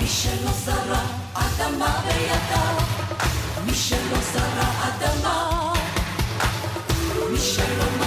מי שלא זרע אדמה בידיו, מי שלא זרע אדמה, מי שלא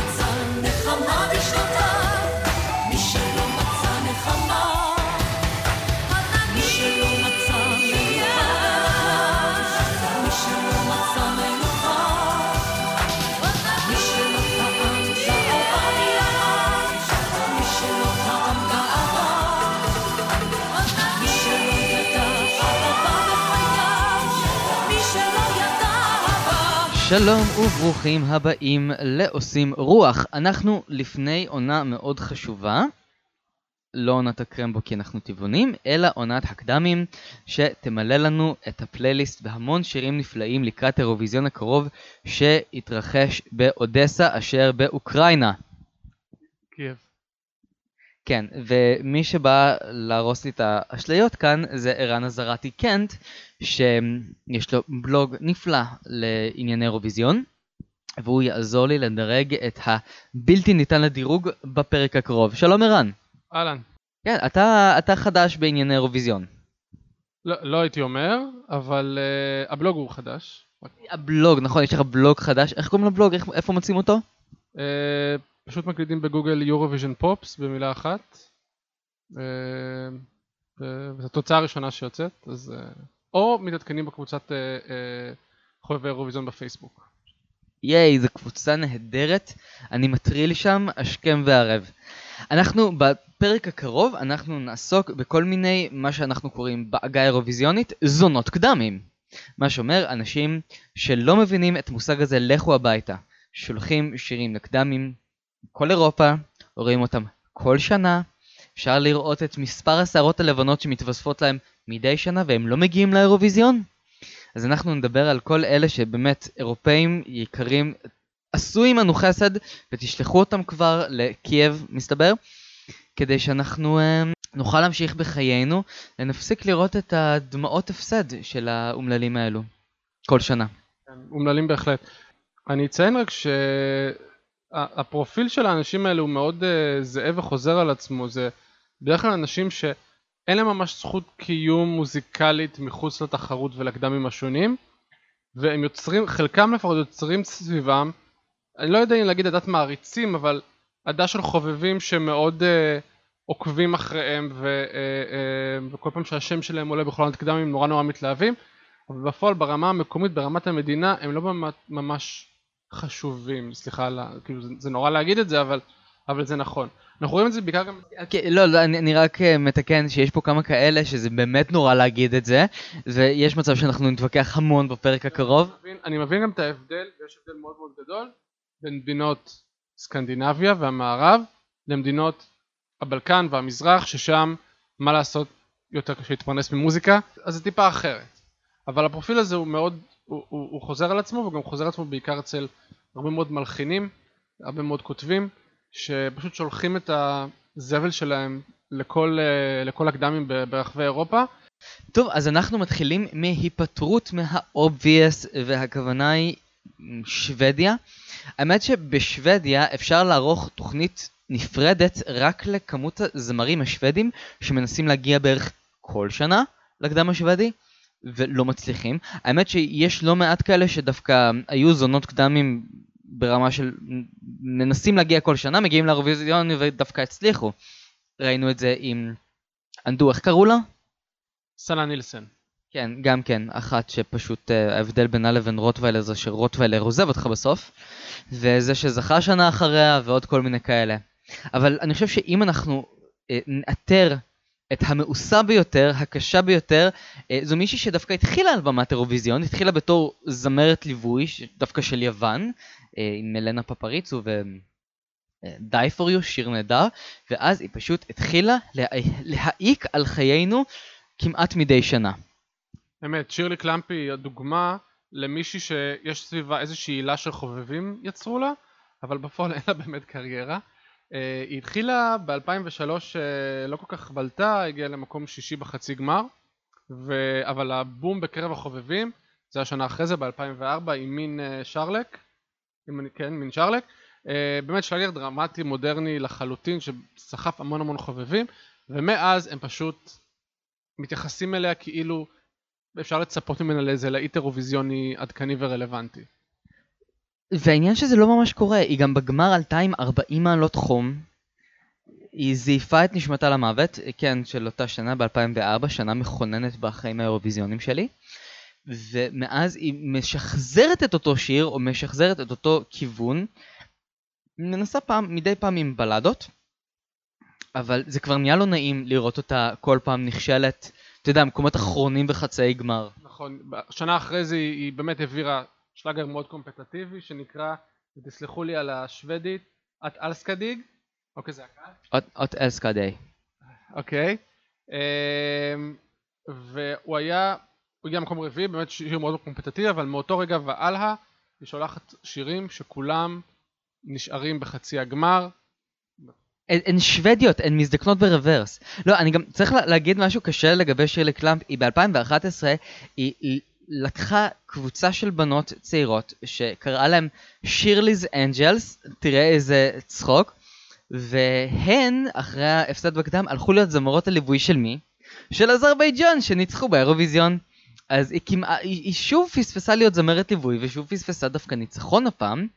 שלום וברוכים הבאים לעושים רוח. אנחנו לפני עונה מאוד חשובה, לא עונת הקרמבו כי אנחנו טבעונים, אלא עונת הקדמים שתמלא לנו את הפלייליסט בהמון שירים נפלאים לקראת האירוויזיון הקרוב שיתרחש באודסה אשר באוקראינה. קייב. כן, ומי שבא להרוס לי את האשליות כאן זה ערן עזרתי קנט, שיש לו בלוג נפלא לענייני אירוויזיון, והוא יעזור לי לדרג את הבלתי ניתן לדירוג בפרק הקרוב. שלום ערן. אהלן. כן, אתה, אתה חדש בענייני אירוויזיון. לא, לא הייתי אומר, אבל uh, הבלוג הוא חדש. הבלוג, נכון, יש לך בלוג חדש, איך קוראים לבלוג? איך, איפה מוצאים אותו? Uh, פשוט מקלידים בגוגל יורוויז'ן פופס במילה אחת. Uh, וזו התוצאה הראשונה שיוצאת, אז... Uh, או מתעדכנים בקבוצת uh, חובבי אירוויזיון בפייסבוק. ייי, זו קבוצה נהדרת, אני מטריל שם השכם והערב. אנחנו בפרק הקרוב, אנחנו נעסוק בכל מיני, מה שאנחנו קוראים בעגה האירוויזיונית, זונות קדמים. מה שאומר, אנשים שלא מבינים את המושג הזה, לכו הביתה. שולחים שירים לקדמים, כל אירופה, רואים אותם כל שנה, אפשר לראות את מספר השערות הלבנות שמתווספות להם מדי שנה והם לא מגיעים לאירוויזיון. אז אנחנו נדבר על כל אלה שבאמת אירופאים יקרים עשו עמנו חסד ותשלחו אותם כבר לקייב מסתבר כדי שאנחנו אה, נוכל להמשיך בחיינו ונפסיק לראות את הדמעות הפסד של האומללים האלו כל שנה. כן, אומללים בהחלט. אני אציין רק שהפרופיל של האנשים האלה הוא מאוד uh, זהה וחוזר על עצמו. זה בדרך כלל אנשים שאין להם ממש זכות קיום מוזיקלית מחוץ לתחרות ולקדמים השונים והם יוצרים, חלקם לפחות יוצרים סביבם, אני לא יודע אם להגיד עדת מעריצים אבל עדה של חובבים שמאוד uh, עוקבים אחריהם ו, uh, uh, וכל פעם שהשם שלהם עולה בכל עונת קדמים הם נורא נורא מתלהבים אבל בפועל ברמה המקומית ברמת המדינה הם לא ממש חשובים סליחה על ה- כאילו זה, זה נורא להגיד את זה אבל, אבל זה נכון אנחנו רואים את זה בעיקר גם אוקיי, לא, לא, אני, אני רק אה, מתקן שיש פה כמה כאלה שזה באמת נורא להגיד את זה ויש מצב שאנחנו נתווכח המון בפרק הקרוב. אני מבין, אני מבין גם את ההבדל ויש הבדל מאוד מאוד גדול בין מדינות סקנדינביה והמערב למדינות הבלקן והמזרח ששם מה לעשות יותר קשה להתפרנס ממוזיקה אז זה טיפה אחרת אבל הפרופיל הזה הוא מאוד הוא, הוא, הוא חוזר על עצמו וגם חוזר על עצמו בעיקר אצל הרבה מאוד מלחינים הרבה מאוד כותבים שפשוט שולחים את הזבל שלהם לכל, אה, לכל הקדמים ברחבי אירופה טוב, אז אנחנו מתחילים מהיפטרות מה-obvious והכוונה היא שוודיה. האמת שבשוודיה אפשר לערוך תוכנית נפרדת רק לכמות הזמרים השוודים שמנסים להגיע בערך כל שנה לקדם השוודי ולא מצליחים. האמת שיש לא מעט כאלה שדווקא היו זונות קדמים ברמה של מנסים להגיע כל שנה, מגיעים לאירוויזיון ודווקא הצליחו. ראינו את זה עם אנדו, איך קראו לה? סלה נילסן כן, גם כן, אחת שפשוט אה, ההבדל בינה לבין רוטוויילר זה שרוטוויילר עוזב אותך בסוף, וזה שזכה שנה אחריה ועוד כל מיני כאלה. אבל אני חושב שאם אנחנו אה, נאתר את המאוסה ביותר, הקשה ביותר, אה, זו מישהי שדווקא התחילה על במת אירוויזיון, התחילה בתור זמרת ליווי, דווקא של יוון, אה, עם מלנה פפריצו ו... Die for you, שיר נהדר, ואז היא פשוט התחילה לה... להעיק על חיינו כמעט מדי שנה. אמת, שירלי קלמפי היא הדוגמה למישהי שיש סביבה איזושהי עילה של חובבים יצרו לה, אבל בפועל אין לה באמת קריירה. אה, היא התחילה ב-2003, לא כל כך בלטה, הגיעה למקום שישי בחצי גמר, ו... אבל הבום בקרב החובבים, זה השנה אחרי זה, ב-2004, עם מין אה, שרלק, אני, כן, מין שרלק, אה, באמת שלגר דרמטי מודרני לחלוטין, שסחף המון המון חובבים, ומאז הם פשוט מתייחסים אליה כאילו אפשר לצפות ממנה לאיזה להיט אירוויזיוני עדכני ורלוונטי. והעניין שזה לא ממש קורה, היא גם בגמר עלתה עם 40 מעלות חום. היא זייפה את נשמתה למוות, כן, של אותה שנה ב-2004, שנה מכוננת בחיים האירוויזיונים שלי. ומאז היא משחזרת את אותו שיר, או משחזרת את אותו כיוון. מנסה פעם, מדי פעם עם בלדות, אבל זה כבר נהיה לא נעים לראות אותה כל פעם נכשלת, אתה יודע, מקומות אחרונים בחצאי גמר. נכון, שנה אחרי זה היא באמת העבירה שלאגר מאוד קומפטטיבי שנקרא, ותסלחו לי על השוודית, את אלסקדיג, אוקיי זה הקהל? אות אלסקדי. אוקיי, אמ, והוא היה, הוא הגיע למקום רביעי, באמת שיר מאוד קומפטטיבי, אבל מאותו רגע והלאה היא שולחת שירים שכולם נשארים בחצי הגמר. הן, הן שוודיות, הן מזדקנות ברוורס. לא, אני גם צריך לה, להגיד משהו קשה לגבי שירלי קלאמפ. היא ב-2011, היא, היא לקחה קבוצה של בנות צעירות, שקראה להם Shirley's Angels, תראה איזה צחוק, והן, אחרי ההפסד בקדם, הלכו להיות זמרות הליווי של מי? של אזרבייג'אן, שניצחו באירוויזיון. אז היא כמעט, היא, היא שוב פספסה להיות זמרת ליווי, ושוב פספסה דווקא ניצחון הפעם.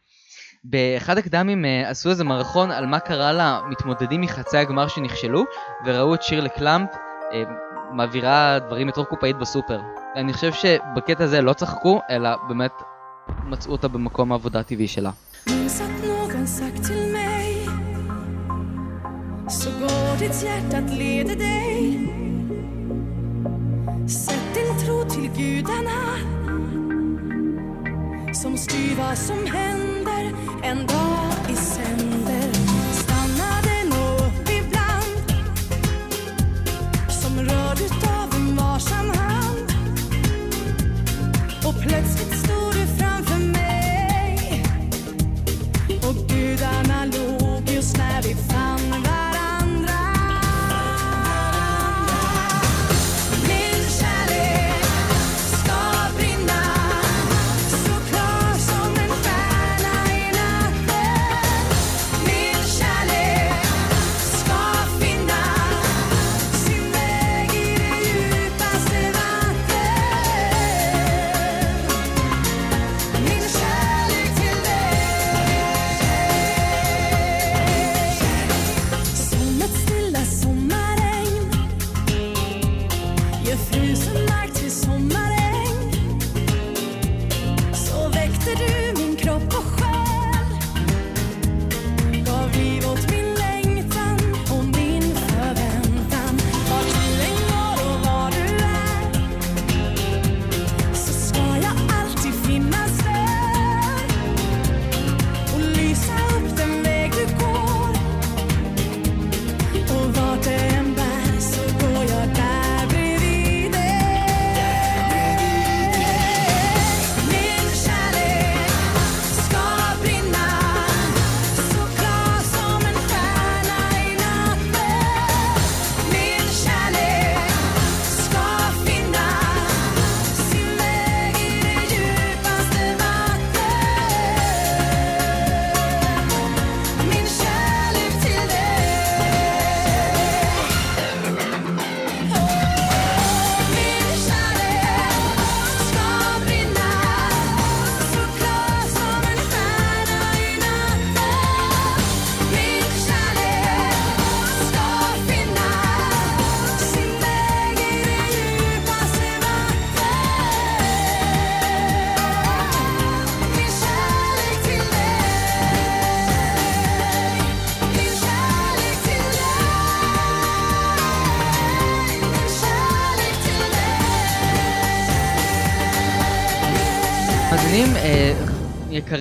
באחד הקדמים uh, עשו איזה מערכון על מה קרה למתמודדים מחצי הגמר שנכשלו, וראו את שירלי קלאמפ uh, מעבירה דברים מתוך קופאית בסופר. אני חושב שבקטע הזה לא צחקו, אלא באמת מצאו אותה במקום העבודה הטבעי שלה. Som styr vad som händer en dag i sänder Let's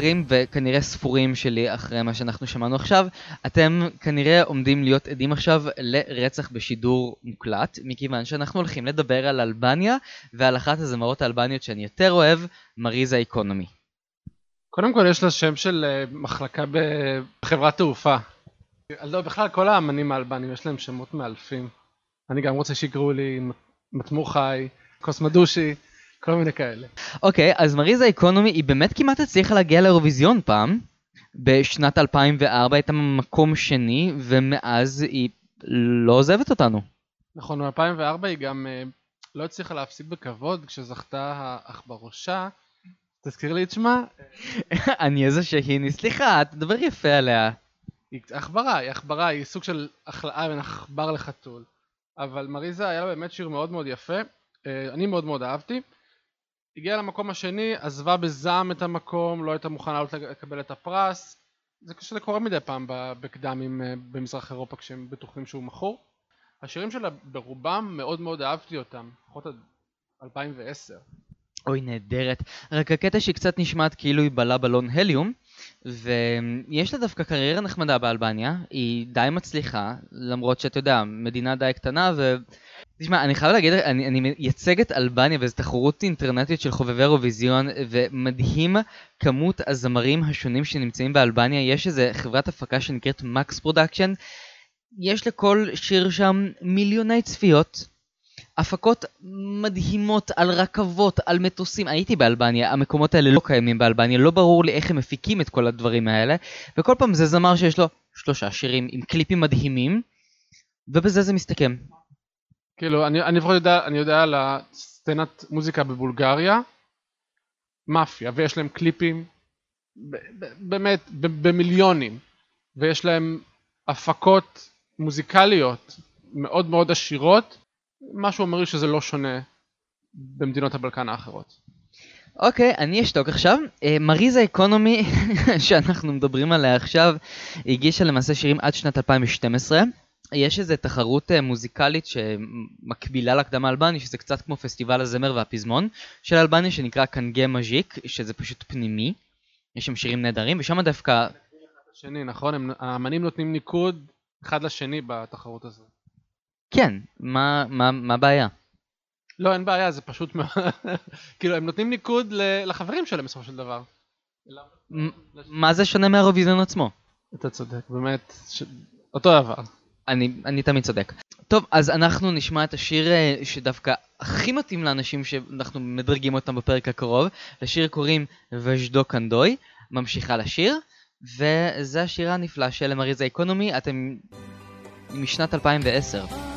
יקרים וכנראה ספורים שלי אחרי מה שאנחנו שמענו עכשיו, אתם כנראה עומדים להיות עדים עכשיו לרצח בשידור מוקלט, מכיוון שאנחנו הולכים לדבר על אלבניה ועל אחת הזמרות האלבניות שאני יותר אוהב, מריזה איקונומי. קודם כל יש לה שם של אה, מחלקה בחברת תעופה. לא, בכלל כל האמנים האלבנים יש להם שמות מאלפים. אני גם רוצה שיקראו לי מטמור חי, קוסמדושי, כל מיני כאלה. אוקיי, אז מריזה איקונומי היא באמת כמעט הצליחה להגיע לאירוויזיון פעם. בשנת 2004 הייתה במקום שני, ומאז היא לא עוזבת אותנו. נכון, ב-2004 היא גם אה, לא הצליחה להפסיד בכבוד כשזכתה האח בראשה. תזכיר לי את שמה? אני איזה שהיני, סליחה, תדבר יפה עליה. היא עכברה, היא עכברה, היא סוג של החלאה בין עכבר לחתול. אבל מריזה היה לה באמת שיר מאוד מאוד יפה, אה, אני מאוד מאוד אהבתי. הגיעה למקום השני, עזבה בזעם את המקום, לא הייתה מוכנה לקבל את הפרס. זה שזה קורה מדי פעם בקדמים אה, במזרח אירופה כשהם בטוחים שהוא מכור. השירים שלה ברובם מאוד מאוד אהבתי אותם, לפחות עד 2010. אוי, נהדרת. רק הקטע שהיא קצת נשמעת כאילו היא בלה בלון הליום, ויש לה דווקא קריירה נחמדה באלבניה, היא די מצליחה, למרות שאתה יודע, מדינה די קטנה, ו... תשמע, אני חייב להגיד, אני, אני מייצג את אלבניה וזו תחרות אינטרנטית של חובבי אירוויזיון, ומדהים כמות הזמרים השונים שנמצאים באלבניה. יש איזה חברת הפקה שנקראת Max Production, יש לכל שיר שם מיליוני צפיות. הפקות מדהימות על רכבות, על מטוסים. הייתי באלבניה, המקומות האלה לא קיימים באלבניה, לא ברור לי איך הם מפיקים את כל הדברים האלה. וכל פעם זה זמר שיש לו שלושה שירים עם קליפים מדהימים, ובזה זה מסתכם. כאילו, אני, אני לפחות יודע, אני יודע על הסצנת מוזיקה בבולגריה, מאפיה, ויש להם קליפים, באמת, במיליונים, ויש להם הפקות מוזיקליות מאוד מאוד עשירות, משהו אומר לי שזה לא שונה במדינות הבלקן האחרות. אוקיי, אני אשתוק עכשיו. אה, מריזה אקונומי, שאנחנו מדברים עליה עכשיו, הגישה למעשה שירים עד שנת 2012. יש איזו תחרות אה, מוזיקלית שמקבילה לקדם האלבני, שזה קצת כמו פסטיבל הזמר והפזמון של אלבניה, שנקרא קנגה מז'יק, שזה פשוט פנימי. יש שם שירים נהדרים, ושם דווקא... שני, נכון? האמנים נותנים ניקוד אחד לשני בתחרות הזאת. כן, מה, מה, מה הבעיה? לא, אין בעיה, זה פשוט מאוד... כאילו, הם נותנים ניקוד לחברים שלהם בסופו של דבר. מה זה שונה מהאירוויזיון עצמו? אתה צודק, באמת, ש... אותו דבר. אני, אני תמיד צודק. טוב, אז אנחנו נשמע את השיר אה, שדווקא הכי מתאים לאנשים שאנחנו מדרגים אותם בפרק הקרוב. לשיר קוראים וז'דו קנדוי, ממשיכה לשיר, וזה השיר הנפלא של מריזה אקונומי, אתם משנת 2010.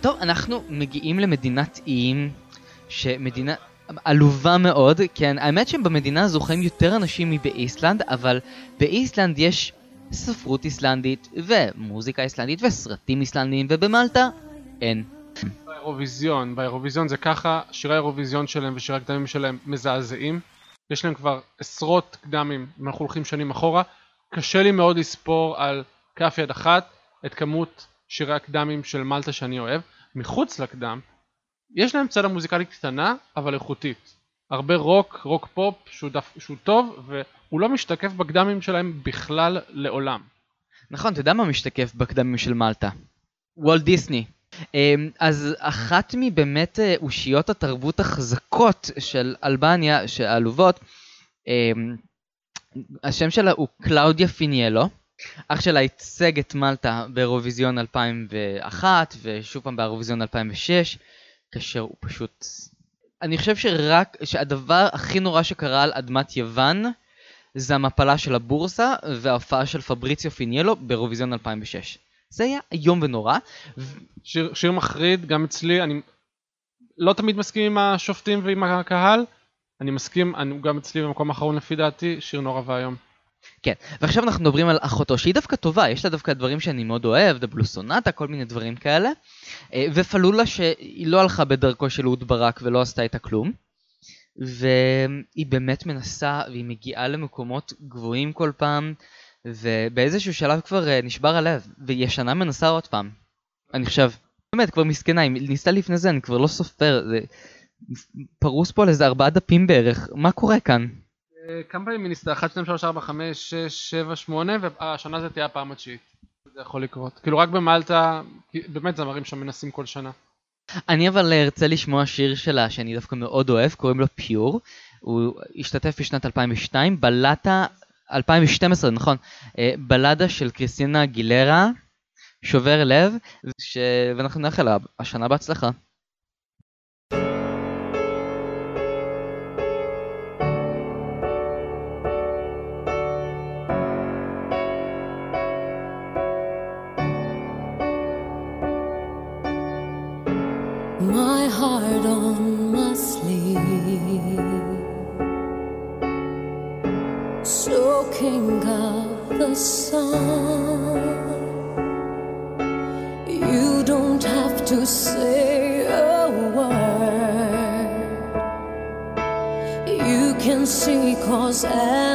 טוב, אנחנו מגיעים למדינת איים, שמדינה עלובה מאוד, כן, האמת שבמדינה הזו חיים יותר אנשים מבאיסלנד, אבל באיסלנד יש ספרות איסלנדית, ומוזיקה איסלנדית, וסרטים איסלנדיים, ובמלטה אין. באירוויזיון, באירוויזיון זה ככה, שירי האירוויזיון שלהם ושירי הקדמים שלהם מזעזעים. יש להם כבר עשרות קדמים, אם אנחנו הולכים שנים אחורה. קשה לי מאוד לספור על כף יד אחת את כמות שירי הקדמים של מלטה שאני אוהב. מחוץ לקדם, יש להם צד המוזיקלית קטנה, אבל איכותית. הרבה רוק, רוק פופ, שהוא, דף, שהוא טוב, והוא לא משתקף בקדמים שלהם בכלל לעולם. נכון, אתה יודע מה משתקף בקדמים של מלטה? וולט דיסני. אמ, אז אחת מבאמת אה, אושיות התרבות החזקות של אלבניה, העלובות, אמ, השם שלה הוא קלאודיה פיניאלו. אח שלה ייצג את מלטה באירוויזיון 2001 ושוב פעם באירוויזיון 2006, כאשר הוא פשוט... אני חושב שרק, שהדבר הכי נורא שקרה על אדמת יוון זה המפלה של הבורסה וההופעה של פבריציו פיניאלו באירוויזיון 2006. זה היה איום ונורא, שיר, שיר מחריד, גם אצלי, אני לא תמיד מסכים עם השופטים ועם הקהל, אני מסכים, אני, גם אצלי במקום האחרון לפי דעתי, שיר נורא ואיום. כן, ועכשיו אנחנו מדברים על אחותו שהיא דווקא טובה, יש לה דווקא דברים שאני מאוד אוהב, דבלוסונטה, כל מיני דברים כאלה. אה, ופלולה שהיא לא הלכה בדרכו של אהוד ברק ולא עשתה איתה כלום. והיא באמת מנסה, והיא מגיעה למקומות גבוהים כל פעם, ובאיזשהו שלב כבר אה, נשבר הלב, והיא ישנה מנסה עוד פעם. אני חושב, באמת, כבר מסכנה, היא ניסתה לפני זה, אני כבר לא סופר, זה פרוס פה על איזה ארבעה דפים בערך, מה קורה כאן? כמה פעמים היא ניסתה? 1, 2, 3, 4, 5, 6, 7, 8, והשנה זה תהיה הפעם התשיעית. זה יכול לקרות. כאילו רק במלטה, באמת זמרים שם מנסים כל שנה. אני אבל ארצה לשמוע שיר שלה שאני דווקא מאוד אוהב, קוראים לו פיור. הוא השתתף בשנת 2002, בלטה, 2012 נכון, אה, בלדה של קריסטינה גילרה, שובר לב, ש... ואנחנו נאחל לה השנה בהצלחה. Sun. You don't have to say a word. You can see cause and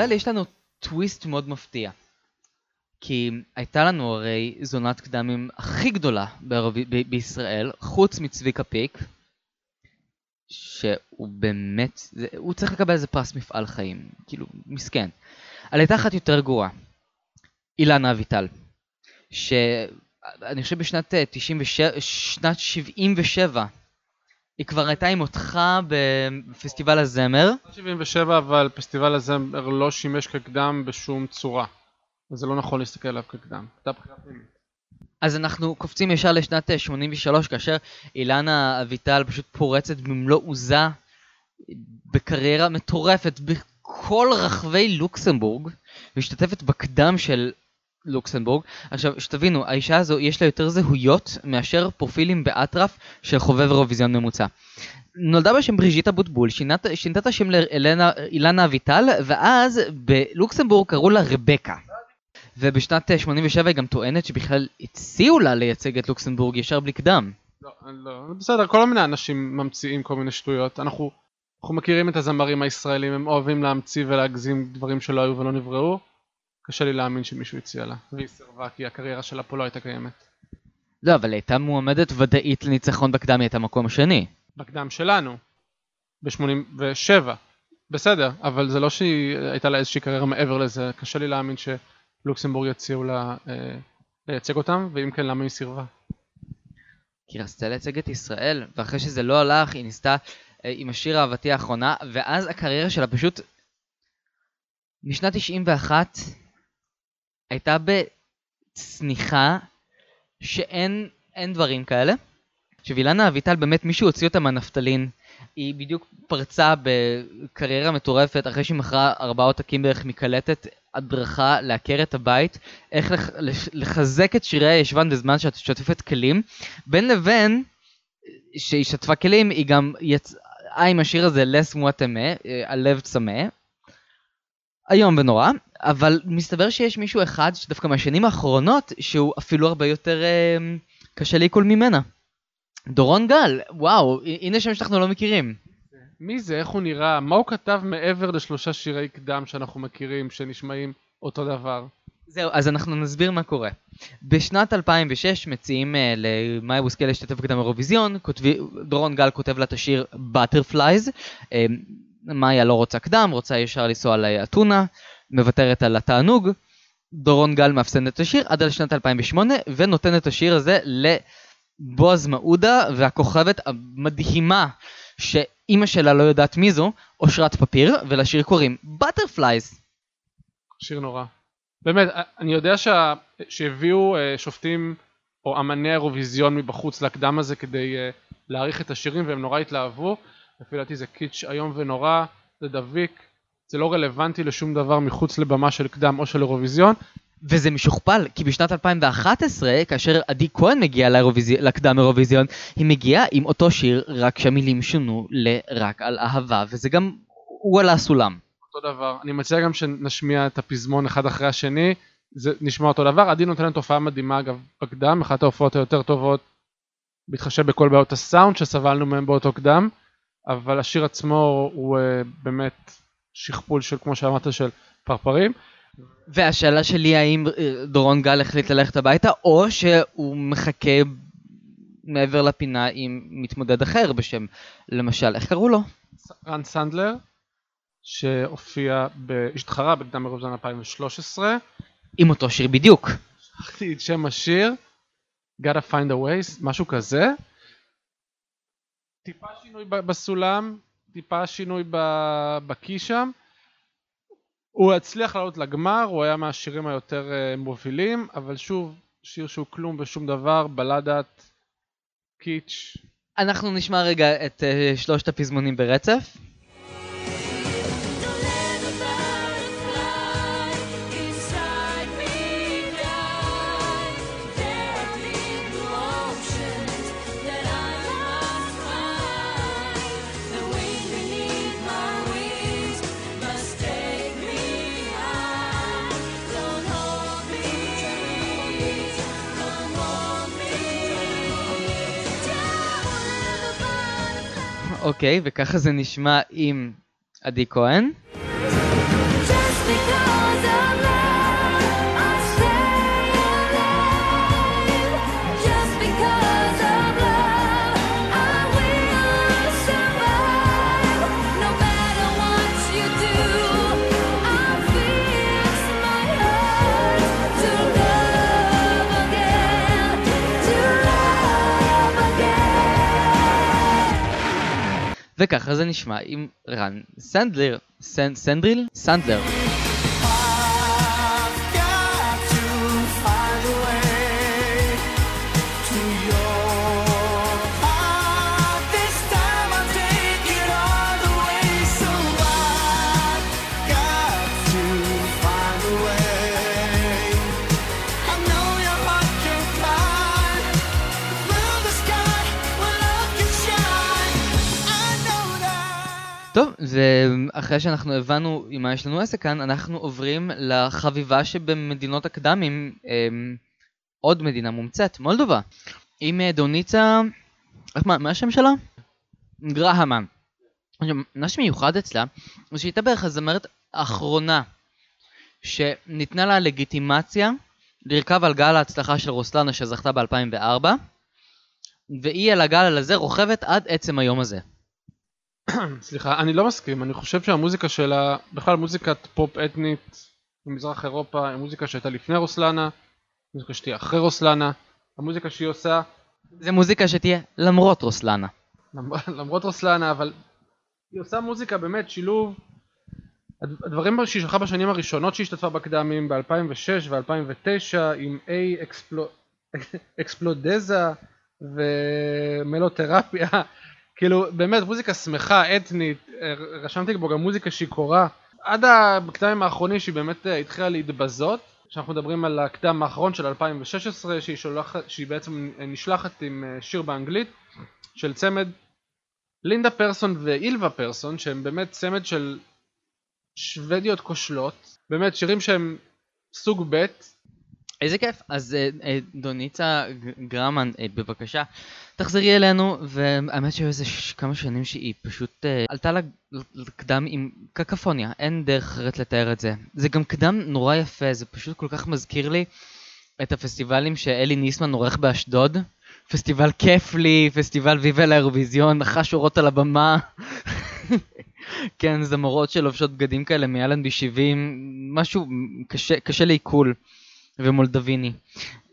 ובישראל יש לנו טוויסט מאוד מפתיע. כי הייתה לנו הרי זונת קדמים הכי גדולה בישראל, חוץ מצביקה פיק, שהוא באמת, זה, הוא צריך לקבל איזה פרס מפעל חיים, כאילו, מסכן. אבל הייתה אחת יותר גרועה, אילנה אביטל, שאני חושב בשנת אה, 97, שנת 77, היא כבר הייתה עם אותך בפסטיבל הזמר. 77 אבל פסטיבל הזמר לא שימש כקדם בשום צורה. אז זה לא נכון להסתכל עליו כקדם. אז אנחנו קופצים ישר לשנת אה, 83, כאשר אילנה אביטל פשוט פורצת במלוא עוזה בקריירה מטורפת בכל רחבי לוקסמבורג, משתתפת בקדם של לוקסמבורג. עכשיו, שתבינו, האישה הזו יש לה יותר זהויות מאשר פרופילים באטרף של חובב אירוויזיון ממוצע. נולדה בשם בריז'יט אבוטבול, שינת- שינתה את השם לאילנה אביטל, ואז בלוקסמבורג קראו לה רבקה. ובשנת אה, 87 היא גם טוענת שבכלל הציעו לה לייצג את לוקסמבורג ישר בלי קדם. לא, לא, בסדר, כל מיני אנשים ממציאים כל מיני שטויות. אנחנו, אנחנו מכירים את הזמרים הישראלים, הם אוהבים להמציא ולהגזים דברים שלא היו ולא נבראו. קשה לי להאמין שמישהו הציע לה, והיא סירבה כי הקריירה שלה פה לא הייתה קיימת. לא, אבל הייתה מועמדת ודאית לניצחון בקדם, היא הייתה מקום שני. בקדם שלנו, ב-87. בסדר, אבל זה לא שהיא הייתה לה איזושהי קריירה מעבר לזה, קשה לי להאמין שלוקסמבורג יציעו לה אה, לייצג אותם, ואם כן למה היא סירבה. כי היא רצתה לייצג את ישראל, ואחרי שזה לא הלך, היא ניסתה אה, עם השיר אהבתי האחרונה, ואז הקריירה שלה פשוט... משנת 91 הייתה בצניחה שאין אין דברים כאלה. עכשיו אילנה אביטל באמת מישהו הוציא אותה מהנפטלין. היא בדיוק פרצה בקריירה מטורפת אחרי שהיא מכרה ארבעה עותקים בערך מקלטת הדרכה לעקרת הבית, איך לח, לחזק את שירי הישבן בזמן שאת שוטפת כלים. בין לבין שהיא שטפה כלים היא גם יצאה עם השיר הזה לס מואטמה, הלב צמא. איום ונורא, אבל מסתבר שיש מישהו אחד שדווקא מהשנים האחרונות שהוא אפילו הרבה יותר אה, קשה לעיכול ממנה. דורון גל, וואו, הנה שם שאנחנו לא מכירים. מי זה, איך הוא נראה, מה הוא כתב מעבר לשלושה שירי קדם שאנחנו מכירים, שנשמעים אותו דבר. זהו, אז אנחנו נסביר מה קורה. בשנת 2006 מציעים uh, למאיה בוסקל להשתתף בקדם אירוויזיון, דורון גל כותב לה את השיר Butterflies, uh, מאיה לא רוצה קדם, רוצה ישר לנסוע לאתונה, מוותרת על התענוג, דורון גל מאפסן את השיר עד לשנת 2008 ונותן את השיר הזה לבועז מעודה והכוכבת המדהימה שאימא שלה לא יודעת מי זו, אושרת פפיר, ולשיר קוראים Butterflies. שיר נורא. באמת, אני יודע שה... שהביאו אה, שופטים או אמני האירוויזיון מבחוץ לקדם הזה כדי אה, להעריך את השירים והם נורא התלהבו. לפי דעתי זה קיץ' איום ונורא, זה דביק, זה לא רלוונטי לשום דבר מחוץ לבמה של קדם או של אירוויזיון. וזה משוכפל, כי בשנת 2011, כאשר עדי כהן מגיעה לאירוויזי... לקדם אירוויזיון, היא מגיעה עם אותו שיר, רק שהמילים שונו ל"רק על אהבה", וזה גם, הוא על הסולם. אותו דבר. אני מציע גם שנשמיע את הפזמון אחד אחרי השני, זה נשמע אותו דבר. עדי נותנת הופעה מדהימה אגב בקדם, אחת ההופעות היותר טובות, בהתחשב בכל בעיות הסאונד שסבלנו מהם באותו קדם, אבל השיר עצמו הוא uh, באמת שכפול של, כמו שאמרת, של פרפרים. והשאלה שלי האם אה, דורון גל החליט ללכת הביתה, או שהוא מחכה מעבר לפינה עם מתמודד אחר בשם, למשל, איך קראו לו? רן סנדלר, שהופיע, ב... התחרה בקדם אירוויזיון 2013. עם אותו שיר בדיוק. שכחתי את שם השיר, gotta find a way, משהו כזה. טיפה שינוי בסולם, טיפה שינוי בקי שם. הוא הצליח לעלות לגמר, הוא היה מהשירים היותר uh, מובילים, אבל שוב, שיר שהוא כלום ושום דבר, בלדת, קיץ'. אנחנו נשמע רגע את uh, שלושת הפזמונים ברצף. אוקיי, וככה זה נשמע עם עדי כהן. Just because וככה זה נשמע עם רן סנדלר. סנ... סנדריל? סנדלר. טוב, ואחרי שאנחנו הבנו עם מה יש לנו עסק כאן, אנחנו עוברים לחביבה שבמדינות הקדמים, אמ, עוד מדינה מומצאת, מולדובה. עם אה, דוניצה, איך מה, מה השם שלה? גרהמן. מה שמיוחד אצלה, זה שהיא הייתה בערך הזמרת האחרונה שניתנה לה לגיטימציה לרכב על גל ההצלחה של רוסלנה שזכתה ב-2004, והיא על הגל הזה רוכבת עד עצם היום הזה. סליחה, אני לא מסכים, אני חושב שהמוזיקה שלה, בכלל מוזיקת פופ אתנית במזרח אירופה, היא מוזיקה שהייתה לפני רוסלנה, מוזיקה שתהיה אחרי רוסלנה, המוזיקה שהיא עושה, זה מוזיקה שתהיה למרות רוסלנה. למ- למרות רוסלנה, אבל היא עושה מוזיקה באמת שילוב, הד- הדברים שהיא שלחה בשנים הראשונות שהיא השתתפה בקדמים ב-2006 ו-2009 עם A אקספלו- אקספלודזה ומלותרפיה, כאילו באמת מוזיקה שמחה, אתנית, אה, רשמתי בו גם מוזיקה שיכורה, עד הקדמים האחרונים שהיא באמת אה, התחילה להתבזות, שאנחנו מדברים על הקדם האחרון של 2016 שהיא, שולחת, שהיא בעצם נשלחת עם אה, שיר באנגלית של צמד לינדה פרסון ואילווה פרסון שהם באמת צמד של שוודיות כושלות באמת שירים שהם סוג ב' איזה כיף. אז אה, אה, דוניצה גרמן, אה, בבקשה, תחזרי אלינו, והאמת שהיו איזה כמה שנים שהיא פשוט עלתה לג- לקדם עם קקפוניה, אין דרך אחרת לתאר את זה. זה גם קדם נורא יפה, זה פשוט כל כך מזכיר לי את הפסטיבלים שאלי ניסמן עורך באשדוד. פסטיבל כיף לי, פסטיבל ויבה לאירוויזיון, נחש אורות על הבמה. כן, זמרות שלובשות בגדים כאלה מאלנבי 70, משהו קשה, קשה לעיכול. ומולדביני.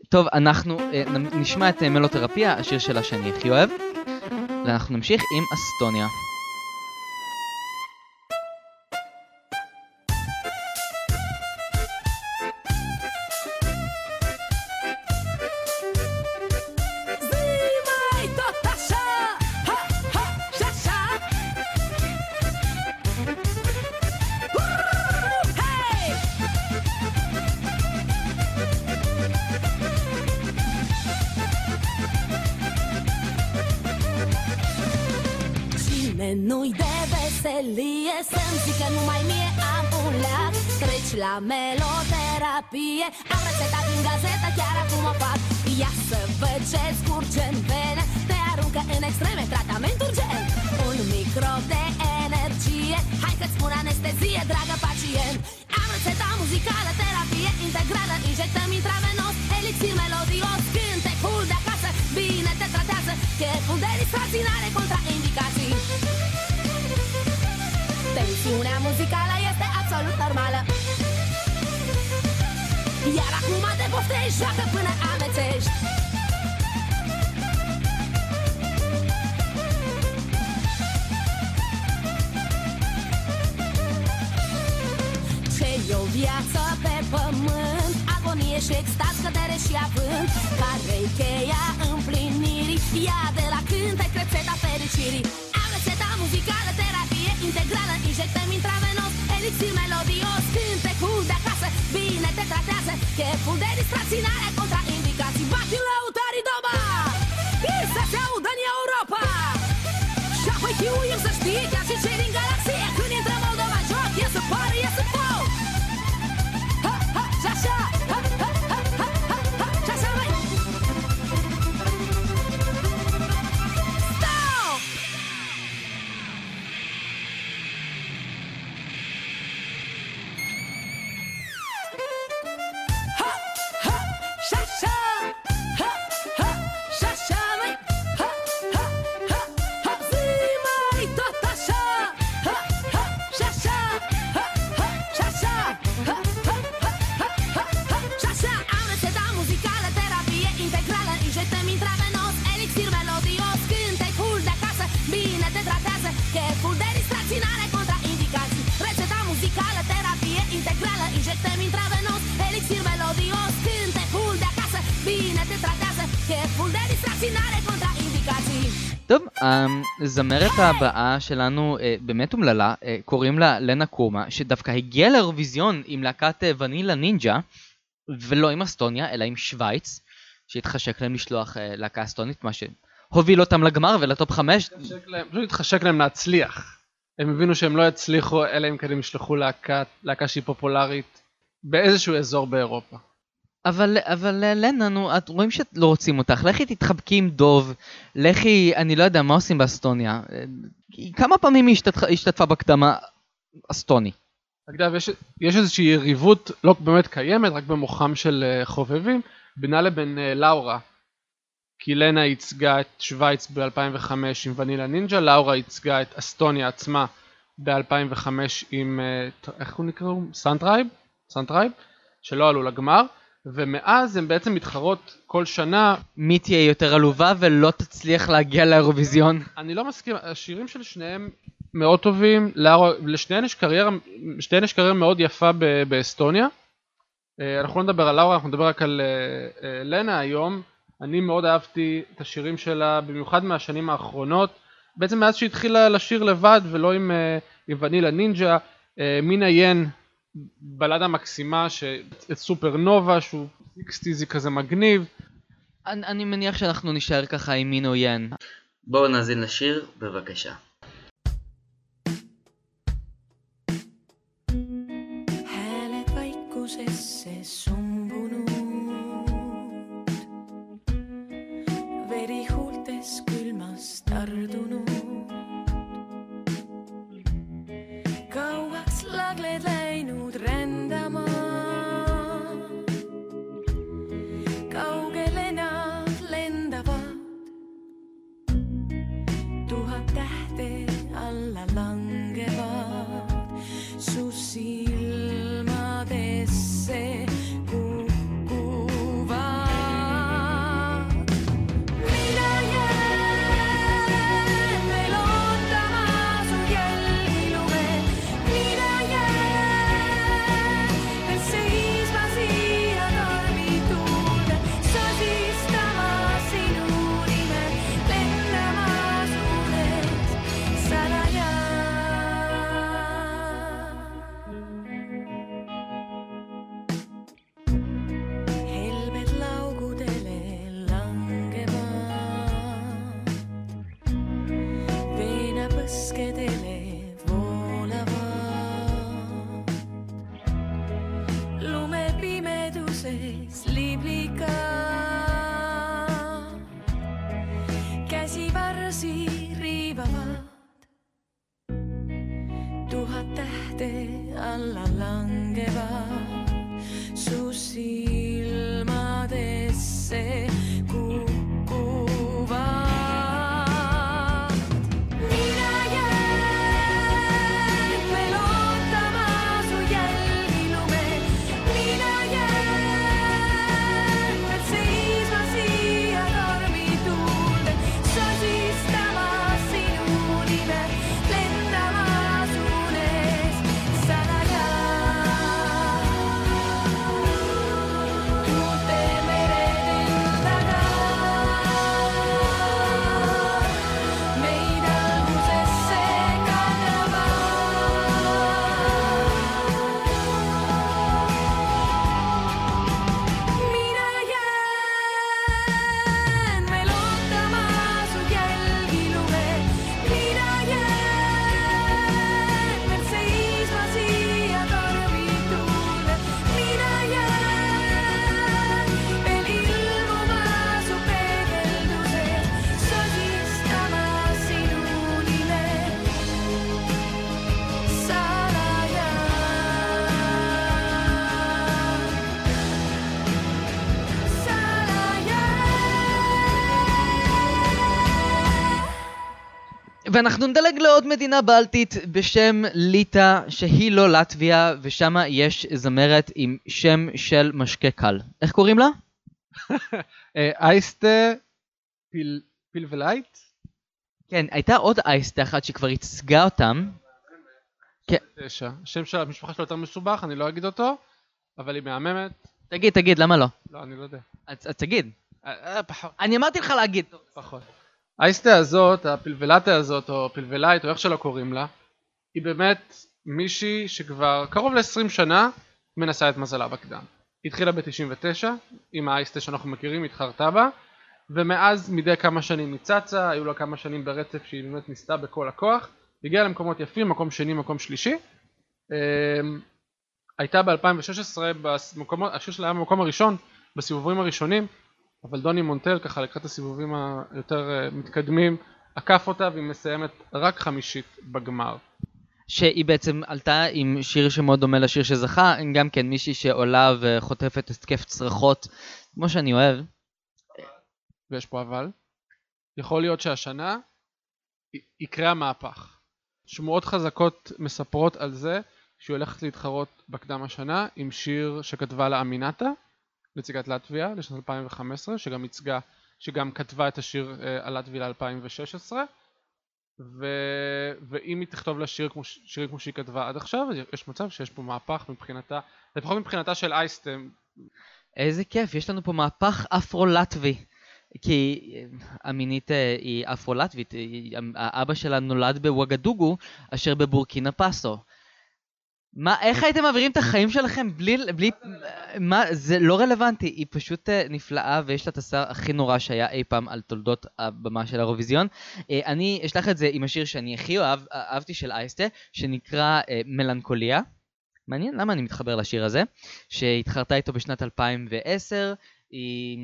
טוב, אנחנו אה, נשמע את אה, מלותרפיה, השיר שלה שאני הכי אוהב, ואנחנו נמשיך עם אסטוניה. Veselie Să-mi zică numai mie am un leac Treci la meloterapie Am rețeta din gazetă, chiar acum o fac. Ia să văd ce-ți curge în vene Te aruncă în extreme, tratament urgent Un microb de energie Hai că-ți spun anestezie, dragă pacient. Am rețeta muzicală, terapie integrală Injectăm intravenos, elixir melodios te poftești, joacă până amețești. Ce-i o viață pe pământ? Agonie și extaz, cădere și avânt. Care-i cheia împlinirii? Ia de la cântec rețeta fericirii. Am rețeta muzicală, terapie integrală Injectăm intravenos, elixir melodios asesinar הזמרת הבאה שלנו אה, באמת אומללה, אה, קוראים לה לנה קומה, שדווקא הגיעה לאירוויזיון עם להקת אה, ונילה נינג'ה, ולא עם אסטוניה, אלא עם שווייץ, שהתחשק להם לשלוח אה, להקה אסטונית, מה שהוביל אותם לגמר ולטופ חמש. פשוט התחשק להם להצליח הם הבינו שהם לא יצליחו אלא אם כן הם ישלחו להקה, להקה שהיא פופולרית באיזשהו אזור באירופה. אבל, אבל אה, לנה, נו, את רואים שלא רוצים אותך, לכי תתחבקי עם דוב, לכי, אני לא יודע, מה עושים באסטוניה? אה, כמה פעמים היא השתתפה, השתתפה בקדם האסטוני? אגב, יש, יש איזושהי יריבות לא באמת קיימת, רק במוחם של אה, חובבים, בינה לבין אה, לאורה. כי לנה ייצגה את שווייץ ב-2005 עם Vanilla Ninja, לאורה ייצגה את אסטוניה עצמה ב-2005 עם, אה, איך הוא נקרא? Suntribe? Suntribe? שלא עלו לגמר, ומאז הן בעצם מתחרות כל שנה מי תהיה יותר עלובה ולא תצליח להגיע לאירוויזיון? אני לא מסכים, השירים של שניהם מאוד טובים, לארה, לשניהם יש קריירה, לשניהם יש קריירה מאוד יפה ב- באסטוניה. אה, אנחנו לא נדבר על לאורה, אנחנו נדבר רק על אה, אה, לנה היום. אני מאוד אהבתי את השירים שלה, במיוחד מהשנים האחרונות. בעצם מאז שהתחילה לשיר לבד ולא עם, עם ונילה נינג'ה. מינה ין, בלדה מקסימה, ש- את סופרנובה, שהוא סיקסטיזי כזה מגניב. אני, אני מניח שאנחנו נישאר ככה עם מינו ין. בואו נאזין לשיר, בבקשה. sumbunud. veri huultes külmas tardunud. ואנחנו נדלג לעוד מדינה בלטית בשם ליטא, שהיא לא לטביה, ושם יש זמרת עם שם של משקה קל. איך קוראים לה? אה, אייסטה פיל, פיל ולייט? כן, הייתה עוד אייסטה אחת שכבר ייצגה אותם. תשע. השם של המשפחה שלו יותר מסובך, אני לא אגיד אותו, אבל היא מהממת. תגיד, תגיד, למה לא? לא, אני לא יודע. אז, תגיד. אה, אה. אני אמרתי לך להגיד. פחות. האייסטה הזאת, הפלבלטה הזאת, או פלבלייט, או איך שלא קוראים לה, היא באמת מישהי שכבר קרוב ל-20 שנה מנסה את מזלה בקדם. התחילה ב-99, עם האייסטה שאנחנו מכירים, התחרתה בה, ומאז מדי כמה שנים היא צצה, היו לה כמה שנים ברצף שהיא באמת ניסתה בכל הכוח, הגיעה למקומות יפים, מקום שני, מקום שלישי. אמ, הייתה ב-2016, במקומות- השיר שלה היה במקום הראשון, בסיבובים הראשונים, אבל דוני מונטל ככה לקראת הסיבובים היותר אה, מתקדמים, עקף אותה והיא מסיימת רק חמישית בגמר. שהיא בעצם עלתה עם שיר שמאוד דומה לשיר שזכה, גם כן מישהי שעולה וחוטפת התקף צרחות, כמו שאני אוהב. ויש פה אבל, יכול להיות שהשנה י- יקרה המהפך. שמועות חזקות מספרות על זה שהיא הולכת להתחרות בקדם השנה עם שיר שכתבה לה אמינטה, נציגת לטביה לשנת 2015, שגם ייצגה, שגם כתבה את השיר אה, על לטביה ל-2016, ו... ואם היא תכתוב לה שיר כמו, ש- שירים כמו שהיא כתבה עד עכשיו, יש מצב שיש פה מהפך מבחינתה, לפחות מבחינתה של אייסטם, איזה כיף, יש לנו פה מהפך אפרו-לטבי. כי אה, אמינית אה, היא אפרו-לטבית, האבא שלה נולד בוואגדוגו, אשר בבורקינה פאסו. מה, איך הייתם מעבירים את החיים שלכם בלי, בלי, מה, זה לא רלוונטי, היא פשוט אה, נפלאה ויש לה את השר הכי נורא שהיה אי פעם על תולדות הבמה של האירוויזיון. אה, אני אשלח את זה עם השיר שאני הכי אוהב, אהבתי של אייסטה, שנקרא אה, מלנכוליה. מעניין למה אני מתחבר לשיר הזה, שהתחרתה איתו בשנת 2010, היא,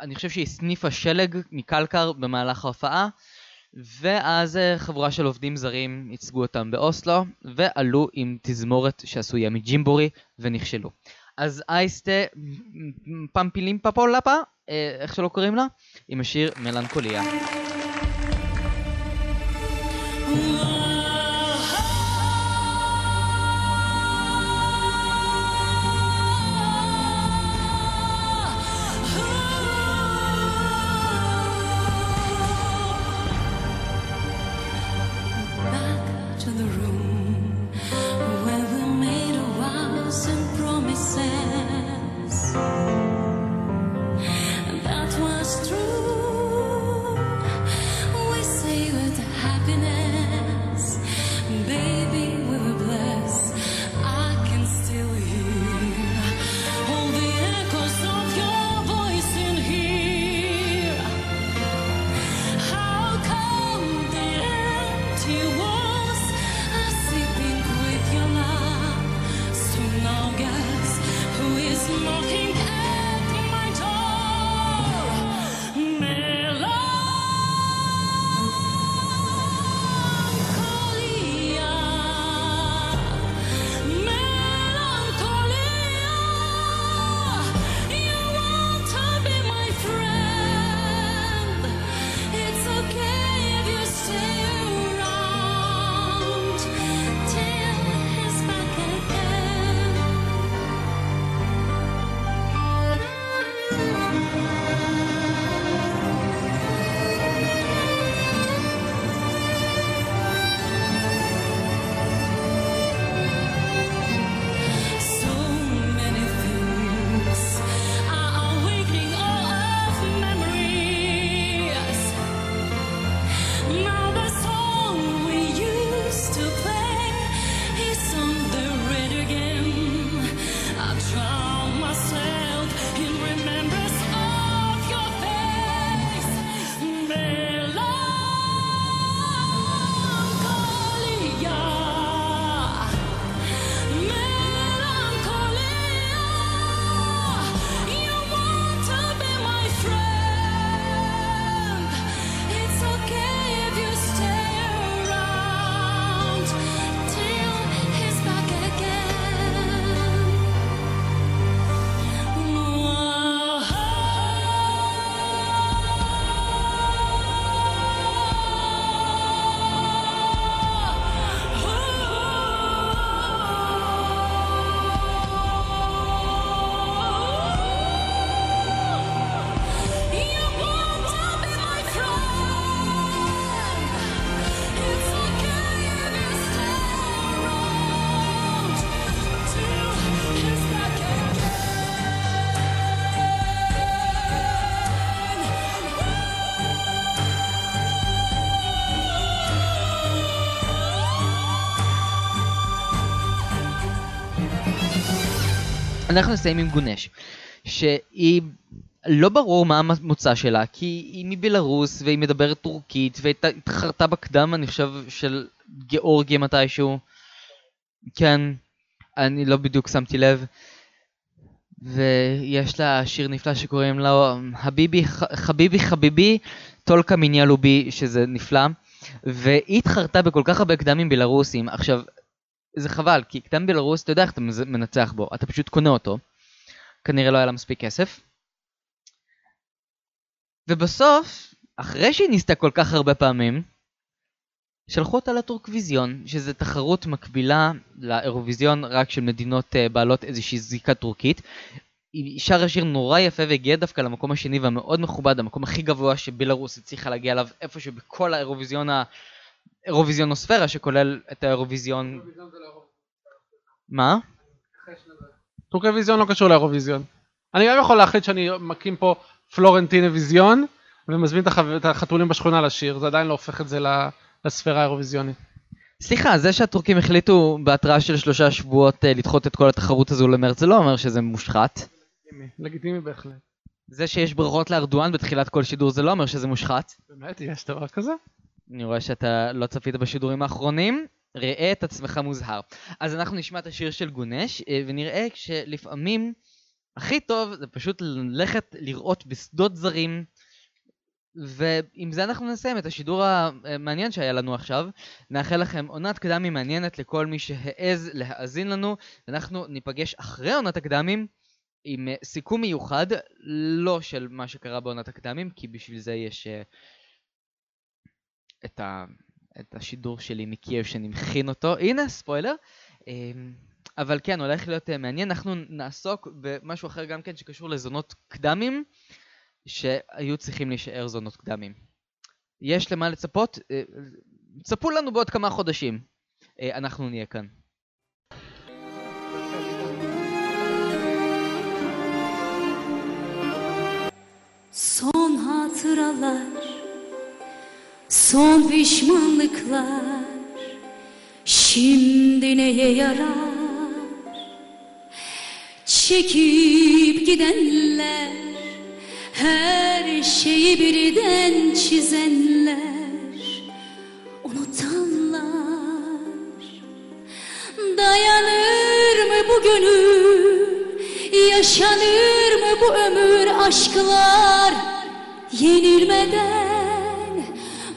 אני חושב שהיא סניפה שלג מקלקר במהלך ההופעה, ואז אה, חבורה של עובדים זרים ייצגו אותם באוסלו, ועלו עם תזמורת שעשויה מג'ימבורי, ונכשלו. אז אייסטה פמפילים פפו לפה, אה, איך שלא קוראים לה, עם השיר מלנכוליה. Back אנחנו נסיים עם גונש, שהיא לא ברור מה המוצא שלה, כי היא מבלארוס והיא מדברת טורקית והתחרתה בקדם, אני חושב, של גיאורגיה מתישהו. כן, אני לא בדיוק שמתי לב. ויש לה שיר נפלא שקוראים לו חביבי חביבי חביבי טולקה מניאלו בי, שזה נפלא. והיא התחרתה בכל כך הרבה קדמים בלרוסים. עכשיו, זה חבל, כי קדם בלרוס, אתה יודע איך אתה מנצח בו, אתה פשוט קונה אותו. כנראה לא היה לה מספיק כסף. ובסוף, אחרי שהיא ניסתה כל כך הרבה פעמים, שלחו אותה לטורקוויזיון, שזה תחרות מקבילה לאירוויזיון רק של מדינות uh, בעלות איזושהי זיקה טורקית. היא שרה שיר נורא יפה והגיעה דווקא למקום השני והמאוד מכובד, המקום הכי גבוה שבלרוס הצליחה להגיע אליו איפשהו בכל האירוויזיון האירוויזיונוספירה שכולל את האירוויזיון... מה? טורקוויזיון לא קשור לאירוויזיון. אני גם יכול להחליט שאני מקים פה פלורנטינוויזיון ומזמין את החתולים בשכונה לשיר, זה עדיין לא הופך את זה לספירה האירוויזיונית. סליחה, זה שהטורקים החליטו בהתראה של שלושה שבועות אה, לדחות את כל התחרות הזו למרץ, זה לא אומר שזה מושחת. לגיטימי, לגיטימי בהחלט. זה שיש ברכות לארדואן בתחילת כל שידור זה לא אומר שזה מושחת. באמת, יש דבר כזה? אני רואה שאתה לא צפית בשידורים האחרונים, ראה את עצמך מוזהר. אז אנחנו נשמע את השיר של גונש, אה, ונראה שלפעמים הכי טוב זה פשוט ללכת לראות בשדות זרים, ועם זה אנחנו נסיים את השידור המעניין שהיה לנו עכשיו. נאחל לכם עונת קדמים מעניינת לכל מי שהעז להאזין לנו, ואנחנו ניפגש אחרי עונת הקדמים. עם סיכום מיוחד, לא של מה שקרה בעונת הקדמים, כי בשביל זה יש אה, את, ה, את השידור שלי מקייב שאני מכין אותו. הנה, ספוילר. אמ, אבל כן, הולך להיות אה, מעניין. אנחנו נעסוק במשהו אחר גם כן שקשור לזונות קדמים, שהיו צריכים להישאר זונות קדמים. יש למה לצפות? אה, צפו לנו בעוד כמה חודשים. אה, אנחנו נהיה כאן. Son hatıralar, son pişmanlıklar Şimdi neye yarar? Çekip gidenler, her şeyi birden çizenler Unutanlar Dayanır mı bu gönül Yaşanır mı bu ömür aşklar Yenilmeden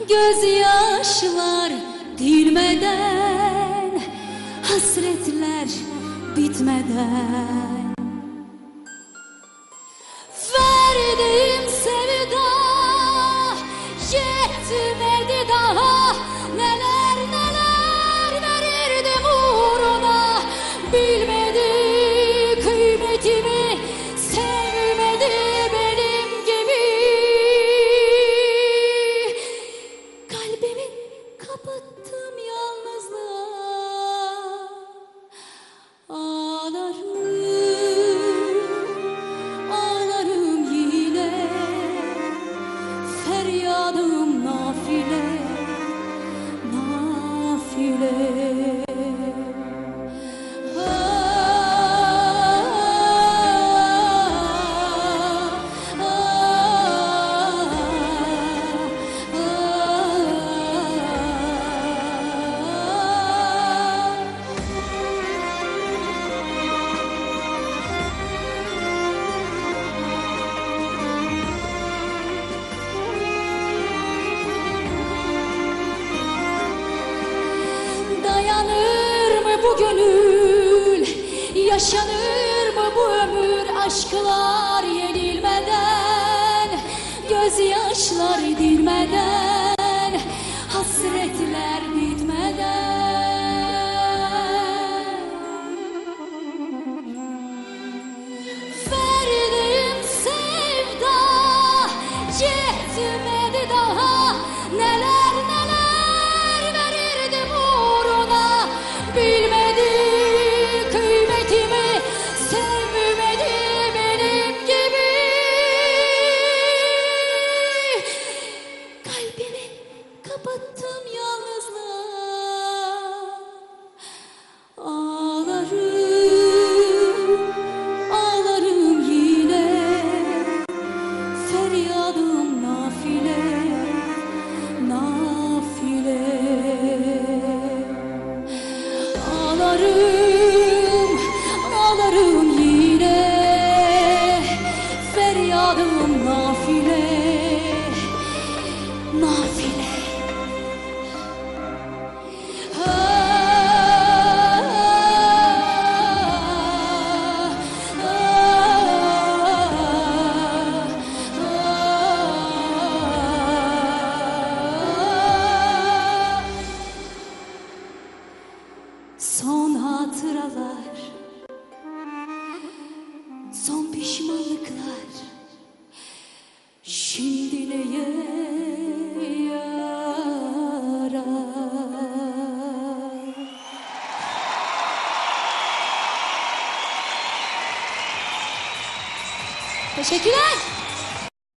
Gözyaşlar dinmeden Hasretler bitmeden. Verdiğim sevda Yetmedi daha. Neler neler verirdim uğruna Bilmedi